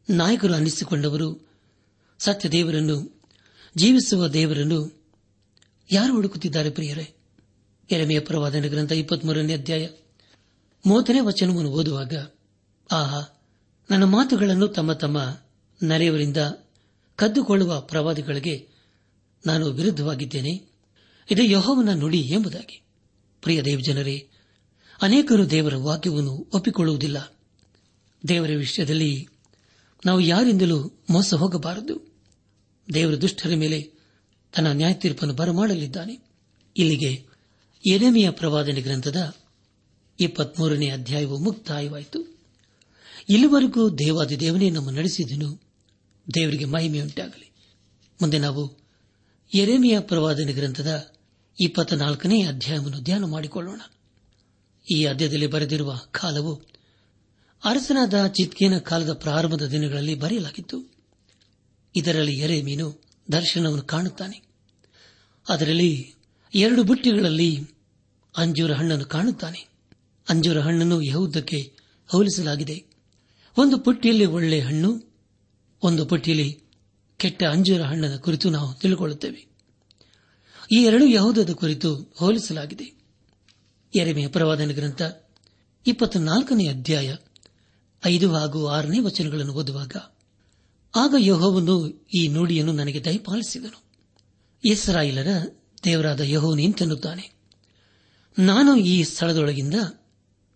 ನಾಯಕರು ಅನ್ನಿಸಿಕೊಂಡವರು ಸತ್ಯ ದೇವರನ್ನು, ಜೀವಿಸುವ ದೇವರನ್ನು ಯಾರು ಹುಡುಕುತ್ತಿದ್ದಾರೆ ಪ್ರಿಯರೇ? ಎರಮೆಯ ಪ್ರವಾದನ ಗ್ರಂಥ ಇಪ್ಪತ್ಮೂರನೇ ಅಧ್ಯಾಯ. ಮೂವತ್ತನೇ ವಚನವನ್ನು ಓದುವಾಗ, ಆಹಾ, ನನ್ನ ಮಾತುಗಳನ್ನು ತಮ್ಮ ತಮ್ಮ ನರೆಯವರಿಂದ ಕದ್ದುಕೊಳ್ಳುವ ಪ್ರವಾದಿಗಳಿಗೆ ನಾನು ವಿರುದ್ಧವಾಗಿದ್ದೇನೆ. ಇದು ಯಹೋವನ ನುಡಿ ಎಂಬುದಾಗಿ. ಪ್ರಿಯ ದೇವಜನರೇ, ಅನೇಕರು ದೇವರ ವಾಕ್ಯವನ್ನು ಒಪ್ಪಿಕೊಳ್ಳುವುದಿಲ್ಲ. ದೇವರ ವಿಷಯದಲ್ಲಿ ನಾವು ಯಾರಿಂದಲೂ ಮೋಸ ಹೋಗಬಾರದು ದೇವರ ದುಷ್ಟರ ಮೇಲೆ ತನ್ನ ನ್ಯಾಯ ತೀರ್ಪನ್ನು ಬರಮಾಡಲಿದ್ದಾನೆ. ಇಲ್ಲಿಗೆ ಎರೆಮೆಯ ಪ್ರವಾದನೆ ಗ್ರಂಥದ ಇಪ್ಪತ್ಮೂರನೇ ಅಧ್ಯಾಯವು ಮುಕ್ತಾಯವಾಯಿತು. ಇಲ್ಲಿವರೆಗೂ ದೇವಾದಿ ದೇವನೇ ನಮ್ಮ ನಡೆಸಿದನು. ದೇವರಿಗೆ ಮಹಿಮೆಯುಂಟಾಗಲಿ. ಮುಂದೆ ನಾವು ಎರೆಮೆಯ ಪ್ರವಾದನೆ ಗ್ರಂಥದ ಇಪ್ಪತ್ನಾಲ್ಕನೇ ಅಧ್ಯಾಯವನ್ನು ಧ್ಯಾನ ಮಾಡಿಕೊಳ್ಳೋಣ. ಈ ಅಧ್ಯಾಯದಲ್ಲಿ ಬರೆದಿರುವ ಕಾಲವು ಅರಸನಾದ ಚಿತ್ಕೇನ ಕಾಲದ ಪ್ರಾರಂಭದ ದಿನಗಳಲ್ಲಿ ಬರೆಯಲಾಗಿತ್ತು. ಇದರಲ್ಲಿ ಎರೆಮೀನು ದರ್ಶನವನ್ನು ಕಾಣುತ್ತಾನೆ. ಅದರಲ್ಲಿ ಎರಡು ಬುಟ್ಟಿಗಳಲ್ಲಿ ಅಂಜೂರ ಹಣ್ಣನ್ನು ಕಾಣುತ್ತಾನೆ. ಅಂಜೂರ ಹಣ್ಣನ್ನು ಯಹೂದಕ್ಕೆ ಹೋಲಿಸಲಾಗಿದೆ. ಒಂದು ಪುಟ್ಟಿಯಲ್ಲಿ ಒಳ್ಳೆ ಹಣ್ಣು, ಒಂದು ಪುಟ್ಟಿಯಲ್ಲಿ ಕೆಟ್ಟ ಅಂಜೂರ ಹಣ್ಣನ ಕುರಿತು ನಾವು ತಿಳಿಕೊಳ್ಳುತ್ತೇವೆ. ಈ ಎರಡು ಯಹೂದದ ಕುರಿತು ಹೋಲಿಸಲಾಗಿದೆ. ಎರೆಮೆಯ ಪ್ರವಾದನ ಗ್ರಂಥ ಇಪ್ಪತ್ನಾಲ್ಕನೇ ಅಧ್ಯಾಯ ಐದು ಹಾಗೂ ಆರನೇ ವಚನಗಳನ್ನು ಓದುವಾಗ ಆಗ ಯಹೋವನು ಈ ನುಡಿಯನ್ನು ನನಗೆ ದಯಪಾಲಿಸಿದನು. ಇಸ್ರಾಯಿಲರ ದೇವರಾದ ಯಹೋವನು ಇಂತೆನ್ನುತ್ತಾನೆ. ನಾನು ಈ ಸ್ಥಳದೊಳಗಿಂದ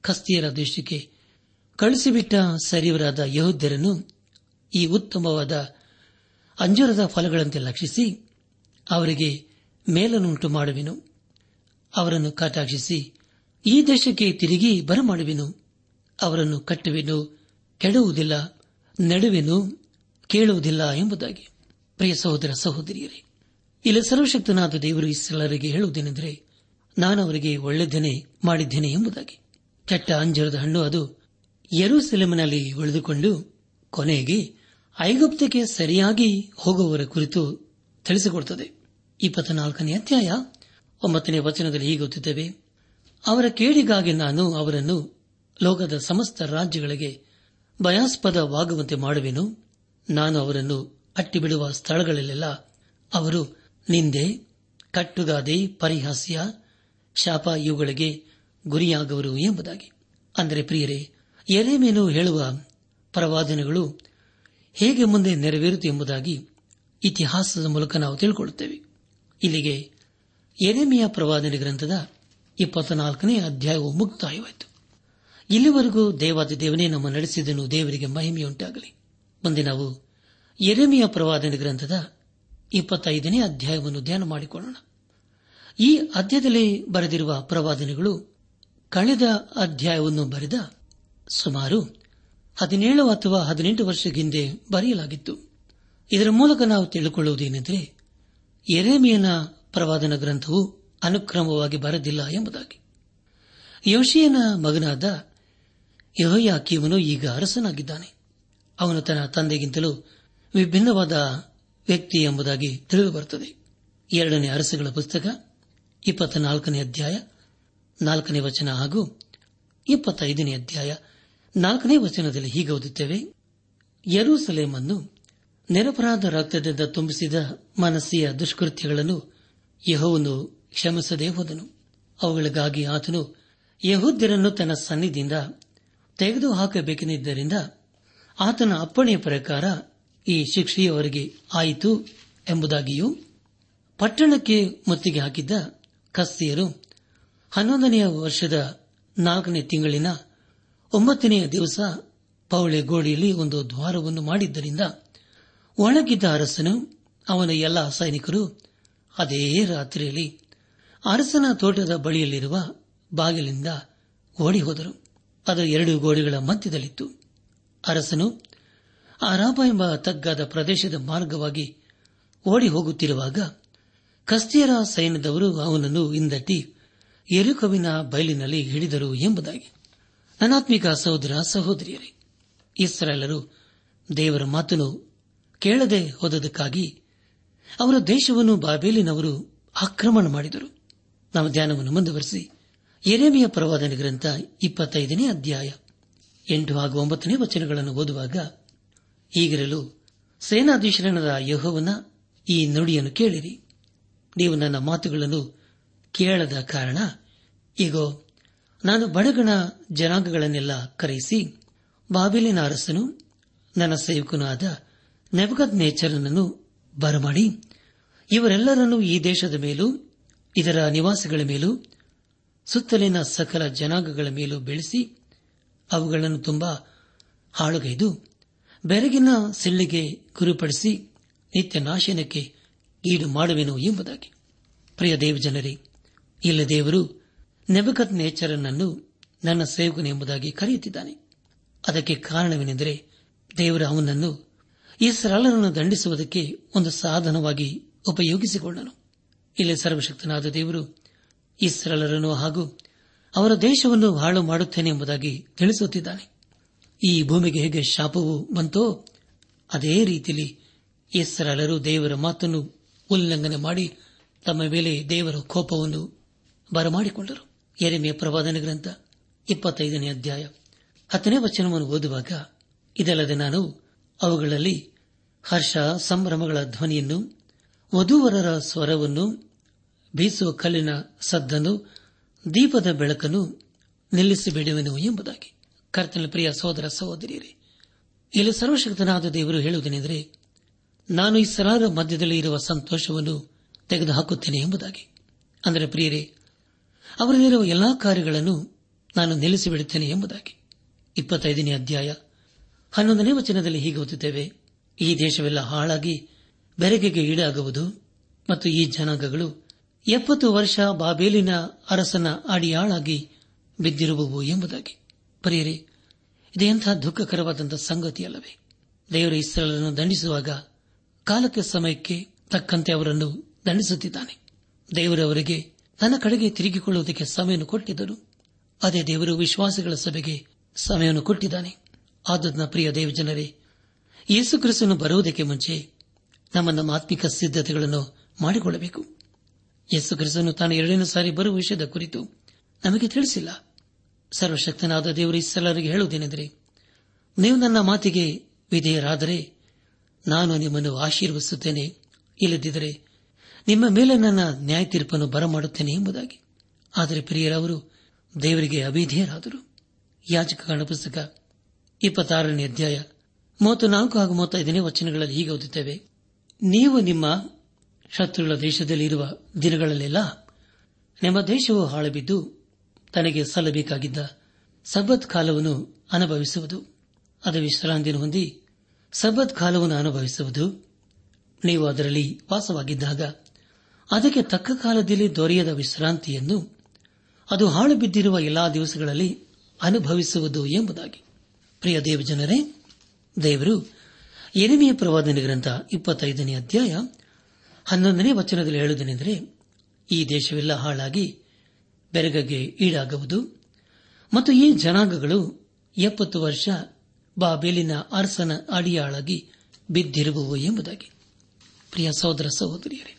ಕಸ್ತಿಯರ ದೇಶಕ್ಕೆ ಕಳಿಸಿಬಿಟ್ಟ ಸರಿವರಾದ ಯಹೋದ್ಯರನ್ನು ಈ ಉತ್ತಮವಾದ ಅಂಜೂರದ ಫಲಗಳಂತೆ ಲಕ್ಷಿಸಿ ಅವರಿಗೆ ಮೇಲನ್ನುಂಟು ಮಾಡುವೆನು. ಅವರನ್ನು ಕಟಾಕ್ಷಿಸಿ ಈ ದೇಶಕ್ಕೆ ತಿರುಗಿ ಬರಮಾಡುವೆನು. ಅವರನ್ನು ಕಟ್ಟುವೆನು ಕೆಡುವುದಿಲ್ಲ ನಡುವೆನು. ಕೇಳುವುದಿಲ್ಲ ಎಂಬುದಾಗಿ. ಪ್ರಿಯ ಸಹೋದರ ಸಹೋದರಿಯರೇ, ಇಲ್ಲಿ ಸರ್ವಶಕ್ತನಾದ ದೇವರು ಇಸ್ಲಾರಿಗೆ ಹೇಳುವುದೇನೆಂದರೆ, ನಾನು ಅವರಿಗೆ ಒಳ್ಳೆದನೆ ಮಾಡಿದ್ದೇನೆ ಎಂಬುದಾಗಿ. ಕೆಟ್ಟ ಅಂಜರದ ಹಣ್ಣು ಅದು ಯರೂಸೆಲೆಮಿನಲ್ಲಿ ಉಳಿದುಕೊಂಡು ಕೊನೆಗೆ ಐಗುಪ್ತಕ್ಕೆ ಸರಿಯಾಗಿ ಹೋಗುವವರ ಕುರಿತು ತಿಳಿಸಿಕೊಡುತ್ತದೆ. ಇಪ್ಪತ್ನಾಲ್ಕನೇ ಅಧ್ಯಾಯ ಒಂಬತ್ತನೇ ವಚನದಲ್ಲಿ ಹೀಗೆ ಗೊತ್ತಿದ್ದೇವೆ, ಅವರ ಕೇಡಿಗಾಗಿ ನಾನು ಅವರನ್ನು ಲೋಕದ ಸಮಸ್ತ ರಾಜ್ಯಗಳಿಗೆ ಭಯಾಸ್ಪದವಾಗುವಂತೆ ಮಾಡುವೆನು. ನಾನು ಅವರನ್ನು ಅಟ್ಟಿಬಿಡುವ ಸ್ಥಳಗಳಲ್ಲೆಲ್ಲ ಅವರು ನಿಂದೆ, ಕಟ್ಟುಗಾದೆ, ಪರಿಹಾಸ್ಯ, ಶಾಪ ಇವುಗಳಿಗೆ ಗುರಿಯಾಗುವರು ಎಂಬುದಾಗಿ. ಅಂದರೆ ಪ್ರಿಯರೇ ಎರೆಮೇನು ಹೇಳುವ ಪ್ರವಾದನೆಗಳು ಹೇಗೆ ಮುಂದೆ ನೆರವೇರುತ್ತೆ ಎಂಬುದಾಗಿ ಇತಿಹಾಸದ ಮೂಲಕ ನಾವು ತಿಳ್ಕೊಳ್ಳುತ್ತೇವೆ. ಇಲ್ಲಿಗೆ ಎರೆಮೆಯ ಪ್ರವಾದನೆ ಗ್ರಂಥದ ಇಪ್ಪತ್ನಾಲ್ಕನೇ ಅಧ್ಯಾಯವು ಮುಕ್ತಾಯವಾಯಿತು. ಇಲ್ಲಿವರೆಗೂ ದೇವಾದಿ ದೇವನೇ ನಮ್ಮ ನಡೆಸಿದನು ದೇವರಿಗೆ ಮಹಿಮೆಯುಂಟಾಗಲಿ. ಮುಂದೆ ನಾವು ಎರೆಮೆಯ ಪ್ರವಾದನೆ ಗ್ರಂಥದ ಇಪ್ಪತ್ತೈದನೇ ಅಧ್ಯಾಯವನ್ನು ಧ್ಯಾನ ಮಾಡಿಕೊಳ್ಳೋಣ. ಈ ಅಧ್ಯಾಯದಲ್ಲಿ ಬರೆದಿರುವ ಪ್ರವಾದನೆಗಳು ಕಳೆದ ಅಧ್ಯಾಯವನ್ನು ಬರೆದ ಸುಮಾರು ಹದಿನೇಳು ಅಥವಾ ಹದಿನೆಂಟು ವರ್ಷ ಹಿಂದೆ ಬರೆಯಲಾಗಿತ್ತು. ಇದರ ಮೂಲಕ ನಾವು ತಿಳಿದುಕೊಳ್ಳುವುದೇನೆಂದರೆ ಎರೆಮಿಯನ ಪ್ರವಾದನ ಗ್ರಂಥವು ಅನುಕ್ರಮವಾಗಿ ಬರದಿಲ್ಲ ಎಂಬುದಾಗಿ. ಯೋಶಿಯನ ಮಗನಾದ ಯಹೋಯಾಕಿಯವನು ಈಗ ಅರಸನಾಗಿದ್ದಾನೆ. ಅವನು ತನ್ನ ತಂದೆಗಿಂತಲೂ ವಿಭಿನ್ನವಾದ ವ್ಯಕ್ತಿ ಎಂಬುದಾಗಿ ತಿಳಿದುಬರುತ್ತದೆ. ಎರಡನೇ ಅರಸುಗಳ ಪುಸ್ತಕ, ಇಪ್ಪತ್ನಾಲ್ಕನೇ ಅಧ್ಯಾಯ, ನಾಲ್ಕನೇ ವಚನ ಹಾಗೂ ಇಪ್ಪತ್ತೈದನೇ ಅಧ್ಯಾಯ. ನಾಲ್ಕನೇ ವಚನದಲ್ಲಿ ಹೀಗೆ ಓದುತ್ತೇವೆ, ಯರೂಸಲೇಮನ್ನು ನಿರಪರಾಧ ರಕ್ತದಿಂದ ತುಂಬಿಸಿದ ಮನಸ್ಸಿಯ ದುಷ್ಕೃತ್ಯಗಳನ್ನು ಯಹೋವನು ಕ್ಷಮಿಸದೇ ಹೋದನು. ಅವುಗಳಿಗಾಗಿ ಆತನು ಯಹೂದ್ಯರನ್ನು ತನ್ನ ಸನ್ನಿಧಿಯಿಂದ ತೆಗೆದುಹಾಕಬೇಕೆಂದಿದ್ದರಿಂದ ಆತನ ಅಪ್ಪಣೆಯ ಪ್ರಕಾರ ಈ ಶಿಕ್ಷೆಯವರಿಗೆ ಆಯಿತು ಎಂಬುದಾಗಿಯೂ ಪಟ್ಟಣಕ್ಕೆ ಮುತ್ತಿಗೆ ಹಾಕಿದ್ದ ಕಸ್ತಿಯರು ಹನ್ನೊಂದನೆಯ ವರ್ಷದ ನಾಲ್ಕನೇ ತಿಂಗಳಿನ ಒಂಬತ್ತನೆಯ ದಿವಸ ಪೌಳೆ ಗೋಡೆಯಲ್ಲಿ ಒಂದು ದ್ವಾರವನ್ನು ಮಾಡಿದ್ದರಿಂದ ಒಣಗಿದ್ದ ಅರಸನು ಅವನ ಎಲ್ಲ ಸೈನಿಕರು ಅದೇ ರಾತ್ರಿಯಲ್ಲಿ ಅರಸನ ತೋಟದ ಬಳಿಯಲ್ಲಿರುವ ಬಾಗಿಲಿಂದ ಓಡಿ ಹೋದರು. ಅದು ಎರಡು ಗೋಡೆಗಳ ಮಧ್ಯದಲ್ಲಿತ್ತು. ಅರಸನು, ಅರಾಬ ಎಂಬ ತಗ್ಗಾದ ಪ್ರದೇಶದ ಮಾರ್ಗವಾಗಿ ಓಡಿ ಹೋಗುತ್ತಿರುವಾಗ ಕಸ್ತಿಯರ ಸೈನ್ಯದವರು ಅವನನ್ನು ಹಿಂದಟ್ಟಿ ಎರುಕವಿನ ಬಯಲಿನಲ್ಲಿ ಹಿಡಿದರು ಎಂಬುದಾಗಿ. ಅನಾತ್ಮಿಕ ಸಹೋದರ, ಸಹೋದರಿಯರೇ, ಇಸ್ರಾಯೇಲರು ದೇವರ ಮಾತನ್ನು ಕೇಳದೆ ಹೋದದಕ್ಕಾಗಿ ಅವರ ದೇಶವನ್ನು ಬಾಬೇಲಿನವರು ಆಕ್ರಮಣ ಮಾಡಿದರು. ನಾವು ಧ್ಯಾನವನ್ನು ಮುಂದುವರೆಸಿ ಎರೆಮಿಯ ಪ್ರವಾದನೆ ಗ್ರಂಥ ಇಪ್ಪತ್ತೈದನೇ ಅಧ್ಯಾಯ. ಎಂಟು ಹಾಗೂ ಒಂಬತ್ತನೇ ವಚನಗಳನ್ನು ಓದುವಾಗ ಈಗಿರಲು ಸೇನಾಧೀಶರಣದ ಯಹೋವನ ಈ ನುಡಿಯನ್ನು ಕೇಳಿರಿ. ನೀವು ನನ್ನ ಮಾತುಗಳನ್ನು ಕೇಳದ ಕಾರಣ ಈಗ ನಾನು ಬಡಗಣ ಜನಾಂಗಗಳನ್ನೆಲ್ಲ ಕರೆಯಿಸಿ, ಬಾಬಿಲಿನ ಅರಸನು ನನ್ನ ಸೇವಕನೂ ಆದ ನೆಬಗದ್ ನೇಚರನನ್ನು ಬರಮಾಡಿ, ಇವರೆಲ್ಲರನ್ನೂ ಈ ದೇಶದ ಮೇಲೂ, ಇದರ ನಿವಾಸಿಗಳ ಮೇಲೂ, ಸುತ್ತಲಿನ ಸಕಲ ಜನಾಂಗಗಳ ಮೇಲೂ ಬೆಳೆಸಿ ಅವುಗಳನ್ನು ತುಂಬಾ ಹಾಳುಗೈದು ಬೆರಗಿನ ಸಿಳ್ಳಿಗೆ ಗುರುಪಡಿಸಿ ನಿತ್ಯ ನಾಶನಕ್ಕೆ ಈಡು ಮಾಡುವೆನು ಎಂಬುದಾಗಿ. ಪ್ರಿಯ ದೇವಜನರೇ ಇಲ್ಲ ದೇವರು ನೆಬಕತ್ ನೇಚರನನ್ನು ನನ್ನ ಸೇವಕನು ಎಂಬುದಾಗಿ ಕರೆಯುತ್ತಿದ್ದಾನೆ. ಅದಕ್ಕೆ ಕಾರಣವೇನೆಂದರೆ ದೇವರು ಅವನನ್ನು ಈ ಸರಳನನ್ನು ದಂಡಿಸುವುದಕ್ಕೆ ಒಂದು ಸಾಧನವಾಗಿ ಉಪಯೋಗಿಸಿಕೊಂಡನು ಇಲ್ಲಿ ಸರ್ವಶಕ್ತನಾದ ದೇವರು ಈ ಸರಳರನ್ನು ಹಾಗೂ ಅವರ ದೇಶವನ್ನು ಹಾಳು ಮಾಡುತ್ತೇನೆ ಎಂಬುದಾಗಿ ತಿಳಿಸುತ್ತಿದ್ದಾನೆ. ಈ ಭೂಮಿಗೆ ಹೇಗೆ ಶಾಪವು ಬಂತೋ ಅದೇ ರೀತಿಯಲ್ಲಿ ಹೆಸರಲ್ಲರೂ ದೇವರ ಮಾತನ್ನು ಉಲ್ಲಂಘನೆ ಮಾಡಿ ತಮ್ಮ ಮೇಲೆ ದೇವರ ಕೋಪವನ್ನು ಬರಮಾಡಿಕೊಂಡರು. ಎರೆಮೆಯ ಪ್ರವಾದನ ಗ್ರಂಥ ಇಪ್ಪತ್ತೈದನೇ ಅಧ್ಯಾಯ ಹತ್ತನೇ ವಚನವನ್ನು ಓದುವಾಗ, ಇದಲ್ಲದೆ ನಾನು ಅವುಗಳಲ್ಲಿ ಹರ್ಷ ಸಂಭ್ರಮಗಳ ಧ್ವನಿಯನ್ನು, ವಧುವರರ ಸ್ವರವನ್ನು, ಬೀಸುವ ಕಲ್ಲಿನ ಸದ್ದನ್ನು ದೀಪದ ಬೆಳಕನ್ನು ನಿಲ್ಲಿಸಿಬಿಡುವೆನು ಎಂಬುದಾಗಿ. ಕರ್ತನ ಪ್ರಿಯ ಸಹೋದರ ಸಹೋದರಿಯರೇ, ಇಲ್ಲಿ ಸರ್ವಶಕ್ತನಾದ ದೇವರು ಹೇಳುವುದೇನೆಂದರೆ, ನಾನು ಈ ಸರಾರ ಮಧ್ಯದಲ್ಲಿ ಇರುವ ಸಂತೋಷವನ್ನು ತೆಗೆದುಹಾಕುತ್ತೇನೆ ಎಂಬುದಾಗಿ. ಅಂದರೆ ಪ್ರಿಯರೇ, ಅವರಲ್ಲಿರುವ ಎಲ್ಲಾ ಕಾರ್ಯಗಳನ್ನು ನಾನು ನಿಲ್ಲಿಸಿಬಿಡುತ್ತೇನೆ ಎಂಬುದಾಗಿ. ಇಪ್ಪತ್ತೈದನೇ ಅಧ್ಯಾಯ ಹನ್ನೊಂದನೇ ವಚನದಲ್ಲಿ ಹೀಗೆ ಓದುತ್ತೇವೆ, ಈ ದೇಶವೆಲ್ಲ ಹಾಳಾಗಿ ಬೆರಗೆಗೆ ಈಡಾಗುವುದು ಮತ್ತು ಈ ಜನಾಂಗಗಳು ಎಪ್ಪತ್ತು ವರ್ಷ ಬಾಬೇಲಿನ ಅರಸನ ಅಡಿಯಾಳಾಗಿ ಬಿದ್ದಿರುವವು ಎಂಬುದಾಗಿ. ಪರಿಯರೆ, ಇದೆಂಥ ದುಃಖಕರವಾದಂಥ ಸಂಗತಿಯಲ್ಲವೇ? ದೇವರ ಇಸ್ರಲನ್ನು ದಂಡಿಸುವಾಗ ಕಾಲಕ್ಕೆ ಸಮಯಕ್ಕೆ ತಕ್ಕಂತೆ ಅವರನ್ನು ದಂಡಿಸುತ್ತಿದ್ದಾನೆ. ದೇವರವರಿಗೆ ತನ್ನ ಕಡೆಗೆ ತಿರುಗಿಕೊಳ್ಳುವುದಕ್ಕೆ ಸಮಯವನ್ನು ಕೊಟ್ಟಿದ್ದರು. ಅದೇ ದೇವರು ವಿಶ್ವಾಸಗಳ ಸಭೆಗೆ ಸಮಯವನ್ನು ಕೊಟ್ಟಿದ್ದಾನೆ. ಆದದ್ನ ಪ್ರಿಯ ದೇವಜನರೇ ಯೇಸುಕ್ರಿಸ್ತನು ಬರುವುದಕ್ಕೆ ಮುಂಚೆ ನಮ್ಮ ನಮ್ಮ ಆತ್ಮಿಕ ಸಿದ್ಧತೆಗಳನ್ನು ಮಾಡಿಕೊಳ್ಳಬೇಕು. ಯೇಸು ಕ್ರಿಸ್ತನು ತಾನು ಎರಡನೇ ಸಾರಿ ಬರುವ ವಿಷಯದ ಕುರಿತು ನಮಗೆ ತಿಳಿಸಿಲ್ಲ. ಸರ್ವಶಕ್ತನಾದ ದೇವರು ಇಸ್ಸಲರಿಗೆ ಹೇಳುವುದೇನೆಂದರೆ, ನೀವು ನನ್ನ ಮಾತಿಗೆ ವಿಧೇಯರಾದರೆ ನಾನು ನಿಮ್ಮನ್ನು ಆಶೀರ್ವಿಸುತ್ತೇನೆ ಇಲ್ಲದಿದ್ದರೆ ನಿಮ್ಮ ಮೇಲೆ ನನ್ನ ನ್ಯಾಯ ತೀರ್ಪನ್ನು ಬರಮಾಡುತ್ತೇನೆ ಎಂಬುದಾಗಿ. ಆದರೆ ಪ್ರಿಯರವರು ದೇವರಿಗೆ ಅವಿಧೇಯರಾದರು. ಯಾಜಕ ಪುಸ್ತಕ ಇಪ್ಪತ್ತಾರನೇ ಅಧ್ಯಾಯ ಮೂವತ್ತು ನಾಲ್ಕು ಹಾಗೂ ಮೂವತ್ತೈದನೇ ವಚನಗಳಲ್ಲಿ ಹೀಗೆ ಓದುತ್ತೇವೆ. ನೀವು ನಿಮ್ಮ ಶತ್ರುಗಳ ದೇಶದಲ್ಲಿರುವ ದಿನಗಳಲ್ಲೆಲ್ಲ ನಿಮ್ಮ ದೇಶವು ಹಾಳುಬಿದ್ದು ತನಗೆ ಸಲ್ಲಬೇಕಾಗಿದ್ದ ಸಬ್ಬತ್ ಕಾಲವನ್ನು ಅನುಭವಿಸುವುದು. ಅದು ವಿಶ್ರಾಂತಿಯನ್ನು ಹೊಂದಿ ಸಬ್ಬತ್ ಕಾಲವನ್ನು ಅನುಭವಿಸುವುದು. ನೀವು ಅದರಲ್ಲಿ ವಾಸವಾಗಿದ್ದಾಗ ಅದಕ್ಕೆ ತಕ್ಕ ಕಾಲದಲ್ಲಿ ದೊರೆಯದ ವಿಶ್ರಾಂತಿಯನ್ನು ಅದು ಹಾಳು ಬಿದ್ದಿರುವ ಎಲ್ಲಾ ದಿವಸಗಳಲ್ಲಿ ಅನುಭವಿಸುವುದು ಎಂಬುದಾಗಿ. ಪ್ರಿಯ ದೇವಜನರೇ, ದೇವರು ಎನಿಮೆಯ ಪ್ರವಾದನೆ ಗ್ರಂಥ ಇಪ್ಪತ್ತೈದನೇ ಅಧ್ಯಾಯ ಹನ್ನೊಂದನೇ ವಚನದಲ್ಲಿ ಹೇಳುವುದೇನೆಂದರೆ, ಈ ದೇಶವೆಲ್ಲ ಹಾಳಾಗಿ ಬೆರಗಗೆ ಈಡಾಗುವುದು. ಮತ್ತು ಈ ಜನಾಂಗಗಳು ಎಪ್ಪತ್ತು ವರ್ಷ ಬಾಬೇಲಿನ ಅರಸನ ಅಡಿಯಾಳಾಗಿ ಬಿದ್ದಿರುವವು ಎಂಬುದಾಗಿ. ಪ್ರಿಯ ಸಹೋದರ ಸಹೋದರಿಯರೇ,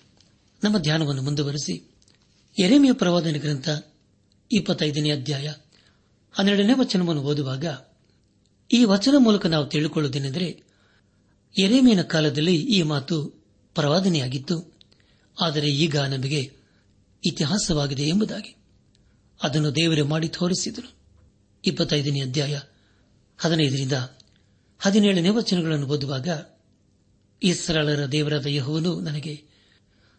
ನಮ್ಮ ಧ್ಯಾನವನ್ನು ಮುಂದುವರೆಸಿ. ಎರೆಮೆಯ ಪ್ರವಾದನ ಗ್ರಂಥ ಇಪ್ಪತ್ತೈದನೇ ಅಧ್ಯಾಯ ಹನ್ನೆರಡನೇ ವಚನವನ್ನು ಓದುವಾಗ, ಈ ವಚನ ಮೂಲಕ ನಾವು ತಿಳಿಕೊಳ್ಳುವುದೇನೆಂದರೆ ಎರೆಮೆಯ ಕಾಲದಲ್ಲಿ ಈ ಮಾತು ಪ್ರವಾದನೆಯಾಗಿತ್ತು. ಆದರೆ ಈಗ ನಮಗೆ ಇತಿಹಾಸವಾಗಿದೆ ಎಂಬುದಾಗಿ. ಅದನ್ನು ದೇವರೇ ಮಾಡಿ ತೋರಿಸಿದರು ಇಪ್ಪತ್ತೈದನೇ ಅಧ್ಯಾಯ ಹದಿನೈದರಿಂದ ಹದಿನೇಳನೇ ವಚನಗಳನ್ನು ಓದುವಾಗ ಇಸ್ರಾಳರ ದೇವರಾದ ಯಹೋವನು ನನಗೆ,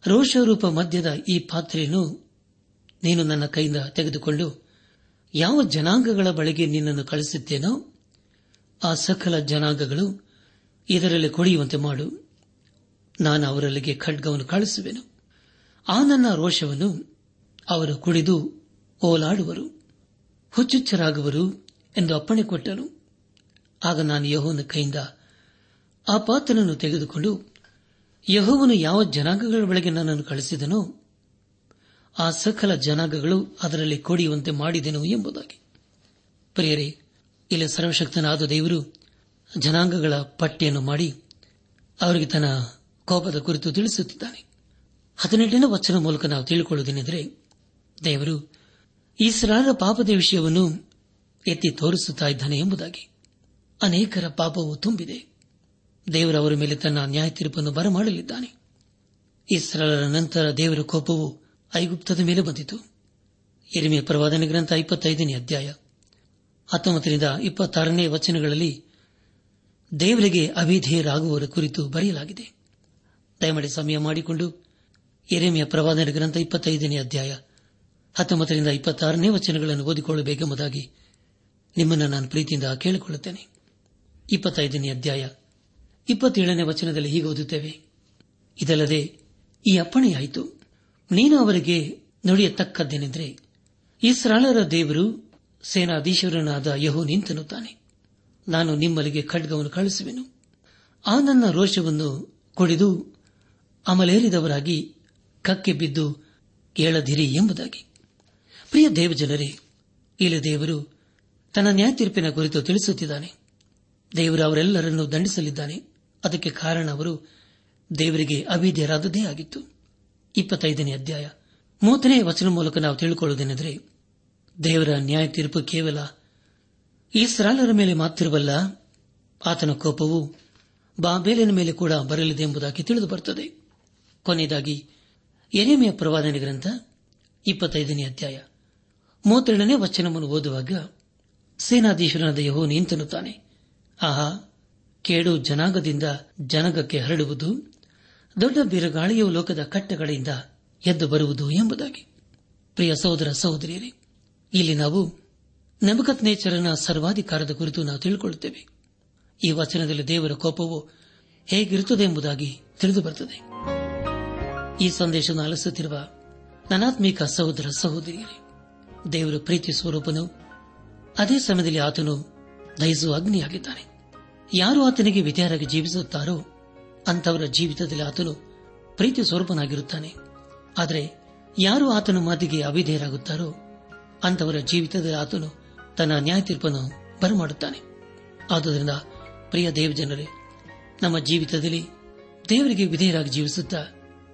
ರೋಷರೂಪ ಮಧ್ಯದ ಈ ಪಾತ್ರೆಯನ್ನು ನೀನು ನನ್ನ ಕೈಯಿಂದ ತೆಗೆದುಕೊಂಡು ಯಾವ ಜನಾಂಗಗಳ ಬಳಿಗೆ ನಿನ್ನನ್ನು ಕಳಿಸುತ್ತೇನೋ ಆ ಸಕಲ ಜನಾಂಗಗಳು ಇದರಲ್ಲಿ ಕುಡಿಯುವಂತೆ ಮಾಡು. ನಾನು ಅವರಲ್ಲಿಗೆ ಖಡ್ಗವನ್ನು ಕಳಿಸುವೆನು ಆ ನನ್ನ ರೋಷವನ್ನು ಅವರು ಕುಡಿದು ಓಲಾಡುವರು. ಹುಚ್ಚುಚ್ಚರಾಗುವರು ಎಂದು ಅಪ್ಪಣೆ ಕೊಟ್ಟನು. ಆಗ ನಾನು ಯಹೋವನ ಕೈಯಿಂದ ಆ ಪಾತ್ರನನ್ನು ತೆಗೆದುಕೊಂಡು, ಯಹೋವನು ಯಾವ ಜನಾಂಗಗಳ ಬಳಿಗೆ ನನ್ನನ್ನು ಕಳಿಸಿದನೋ ಆ ಸಕಲ ಜನಾಂಗಗಳು ಅದರಲ್ಲಿ ಕೊಡಿಯುವಂತೆ ಮಾಡಿದೆನು ಎಂಬುದಾಗಿ. ಪ್ರಿಯರೇ, ಇಲ್ಲಿ ಸರ್ವಶಕ್ತನಾದ ದೇವರು ಜನಾಂಗಗಳ ಪಟ್ಟಿಯನ್ನು ಮಾಡಿ, ಅವರಿಗೆ ತನ್ನ ಕೋಪದ ಕುರಿತು ತಿಳಿಸುತ್ತಿದ್ದಾನೆ. ಹದಿನೆಂಟನೇ ವಚನ ಮೂಲಕ ನಾವು ತಿಳಿಕೊಳ್ಳುವುದೇನೆಂದರೆ, ದೇವರು ಇಸ್ರಾರ ಪಾಪದ ವಿಷಯವನ್ನು ಎತ್ತಿ ತೋರಿಸುತ್ತಾ ಇದ್ದಾನೆ ಎಂಬುದಾಗಿ. ಅನೇಕರ ಪಾಪವು ತುಂಬಿದೆ. ದೇವರವರ ಮೇಲೆ ತನ್ನ ನ್ಯಾಯ ತೀರ್ಪನ್ನು ಬರಮಾಡಲಿದ್ದಾನೆ. ಇಸ್ರಾಲರ ನಂತರ ದೇವರ ಕೋಪವು ಐಗುಪ್ತದ ಮೇಲೆ ಬಂದಿತು. ಎರಿಮೆ ಪ್ರವಾದನೆ ಗ್ರಂಥ ಇಪ್ಪತ್ತೈದನೇ ಅಧ್ಯಾಯ, ಹತ್ತೊಂಬತ್ತರಿಂದ ಇಪ್ಪತ್ತಾರನೇ ವಚನಗಳಲ್ಲಿ ದೇವರಿಗೆ ಅವಿಧೇಯರಾಗುವವರ ಕುರಿತು ಬರೆಯಲಾಗಿದೆ. ದಯಮಾಡಿ ಸಮಯ ಮಾಡಿಕೊಂಡು ಎರೆಮೆಯ ಪ್ರವಾದನ ಗ್ರಂಥ ಇಪ್ಪತ್ತೈದನೇ ಅಧ್ಯಾಯ, ಹತ್ತೊಂಬತ್ತರಿಂದ ಇಪ್ಪತ್ತಾರನೇ ವಚನಗಳನ್ನು ಓದಿಕೊಳ್ಳಬೇಕೆಂಬುದಾಗಿ ನಿಮ್ಮನ್ನು ನಾನು ಪ್ರೀತಿಯಿಂದ ಕೇಳಿಕೊಳ್ಳುತ್ತೇನೆ. ಇಪ್ಪತ್ತೈದನೇ ಅಧ್ಯಾಯ, ಇಪ್ಪತ್ತೇಳನೇ ವಚನದಲ್ಲಿ ಹೀಗೆ ಓದುತ್ತೇವೆ. ಇದಲ್ಲದೆ, ಈ ಅಪ್ಪಣೆಯಾಯಿತು. ನೀನು ಅವರಿಗೆ ನುಡಿಯತಕ್ಕದ್ದೇನೆಂದರೆ ಇಸ್ರಾಳರ ದೇವರು ಸೇನಾಧೀಶ್ವರನಾದ ಯಹೋ ನಿಂತನುತ್ತಾನೆ ನಾನು ನಿಮ್ಮಲ್ಲಿಗೆ ಖಡ್ಗವನ್ನು ಕಳಿಸುವೆನು ಆ ನನ್ನ ರೋಷವನ್ನು ಕುಡಿದು ಅಮಲೇರಿದವರಾಗಿ ಕಕ್ಕೆ ಬಿದ್ದು ಕೇಳದಿರಿ ಎಂಬುದಾಗಿ. ಪ್ರಿಯ ದೇವಜನರೇ, ಇಲ್ಲಿ ದೇವರು ತನ್ನ ನ್ಯಾಯ ತೀರ್ಪಿನ ಕುರಿತು ತಿಳಿಸುತ್ತಿದ್ದಾನೆ. ದೇವರು ಅವರೆಲ್ಲರನ್ನು ದಂಡಿಸಲಿದ್ದಾನೆ. ಅದಕ್ಕೆ ಕಾರಣ ಅವರು ದೇವರಿಗೆ ಅವಿದ್ಯರಾದದೇ ಆಗಿತ್ತು. ಇಪ್ಪತ್ತೈದನೇ ಅಧ್ಯಾಯ. ಮೂವತ್ತನೇ ವಚನ ಮೂಲಕ ನಾವು ತಿಳಿದುಕೊಳ್ಳುವುದೇನೆಂದರೆ ದೇವರ ನ್ಯಾಯ ತೀರ್ಪು ಕೇವಲ ಇಸ್ರಾಲರ ಮೇಲೆ ಮಾತ್ರವಲ್ಲ, ಆತನ ಕೋಪವು ಬಾಬೇಲಿನ ಮೇಲೆ ಕೂಡ ಬರಲಿದೆ ಎಂಬುದಾಗಿ ತಿಳಿದು ಬರುತ್ತದೆ. ಕೊನೆಯದಾಗಿ ಎರೆಮೆಯ ಪ್ರವಾದನೆ ಗ್ರಂಥ, ಇಪ್ಪತ್ತೈದನೇ ಅಧ್ಯಾಯ. ಮೂವತ್ತೆರಡನೇ ವಚನವನ್ನು ಓದುವಾಗ ಸೇನಾಧೀಶರಾದ ಯಹೋ ನಿಂತನುತ್ತಾನೆ ಆಹಾ, ಕೇಡು ಜನಾಂಗದಿಂದ ಜನಾಂಗಕ್ಕೆ ಹರಡುವುದು, ದೊಡ್ಡ ಬಿರುಗಾಳಿಯು ಲೋಕದ ಕಟ್ಟಗಳಿಂದ ಎದ್ದು ಬರುವುದು ಎಂಬುದಾಗಿ. ಪ್ರಿಯ ಸಹೋದರ ಸಹೋದರಿಯರೇ, ಇಲ್ಲಿ ನಾವು ನಮಗತ್ ನೇಚರನ ಸರ್ವಾಧಿಕಾರದ ಕುರಿತು ನಾವು ತಿಳಿದುಕೊಳ್ಳುತ್ತೇವೆ ಈ ವಚನದಲ್ಲಿ ದೇವರ ಕೋಪವು ಹೇಗಿರುತ್ತದೆ ಎಂಬುದಾಗಿ ತಿಳಿದು ಈ ಸಂದೇಶವನ್ನು ಆಲಿಸುತ್ತಿರುವ ನನಾತ್ಮಿಕ ಸಹೋದರ ಸಹೋದರಿಯರೇ, ದೇವರು ಪ್ರೀತಿ ಸ್ವರೂಪನು ಅದೇ ಸಮಯದಲ್ಲಿ ಆತನು ದಯಿಸುವ ಅಗ್ನಿಯಾಗಿದ್ದಾನೆ. ಯಾರು ಆತನಿಗೆ ವಿಧೇಯರಾಗಿ ಜೀವಿಸುತ್ತಾರೋ ಅಂತವರ ಜೀವಿತದಲ್ಲಿ ಆತನು ಪ್ರೀತಿ ಸ್ವರೂಪನಾಗಿರುತ್ತಾನೆ. ಆದರೆ ಯಾರು ಆತನ ಮಾತಿಗೆ ಅವಿಧೇಯರಾಗುತ್ತಾರೋ ಅಂತವರ ಜೀವಿತದಲ್ಲಿ ಆತನು ತನ್ನ ನ್ಯಾಯ ತೀರ್ಪನ್ನು ಬರಮಾಡುತ್ತಾನೆ. ಆದುದರಿಂದ ಪ್ರಿಯ ದೇವಜನರೇ, ನಮ್ಮ ಜೀವಿತದಲ್ಲಿ ದೇವರಿಗೆ ವಿಧೇಯರಾಗಿ ಜೀವಿಸುತ್ತಾ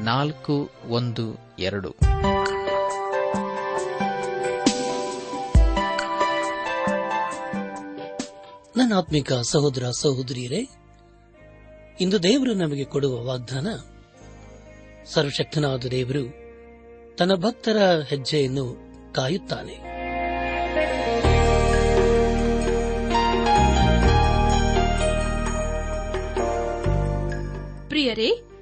ನಾಲ್ಕು ಒಂದು ಎರಡು. ನನ್ನ ಆತ್ಮಿಕ ಸಹೋದರ ಸಹೋದರಿಯರೇ ಇಂದು ದೇವರು ನಮಗೆ ಕೊಡುವ ವಾಗ್ದಾನ ಸರ್ವಶಕ್ತನಾದ ದೇವರು ತನ್ನ ಭಕ್ತರ ಹೆಜ್ಜೆಯನ್ನು ಕಾಯುತ್ತಾನೆ. ಪ್ರಿಯರೇ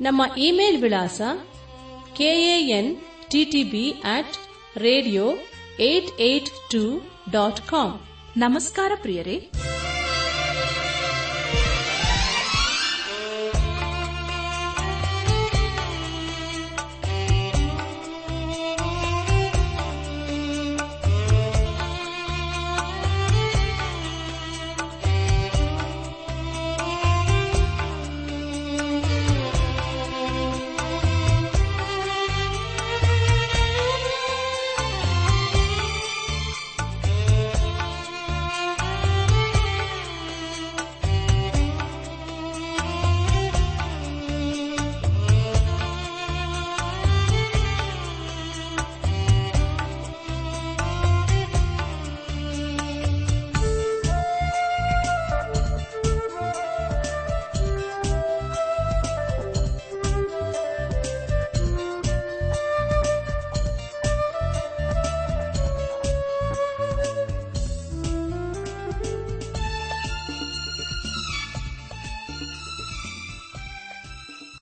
ನಮ್ಮ ಇಮೇಲ್ ವಿಳಾಸ KAN TTB at radio eight eight two dot com ನಮಸ್ಕಾರ ಪ್ರಿಯರೇ.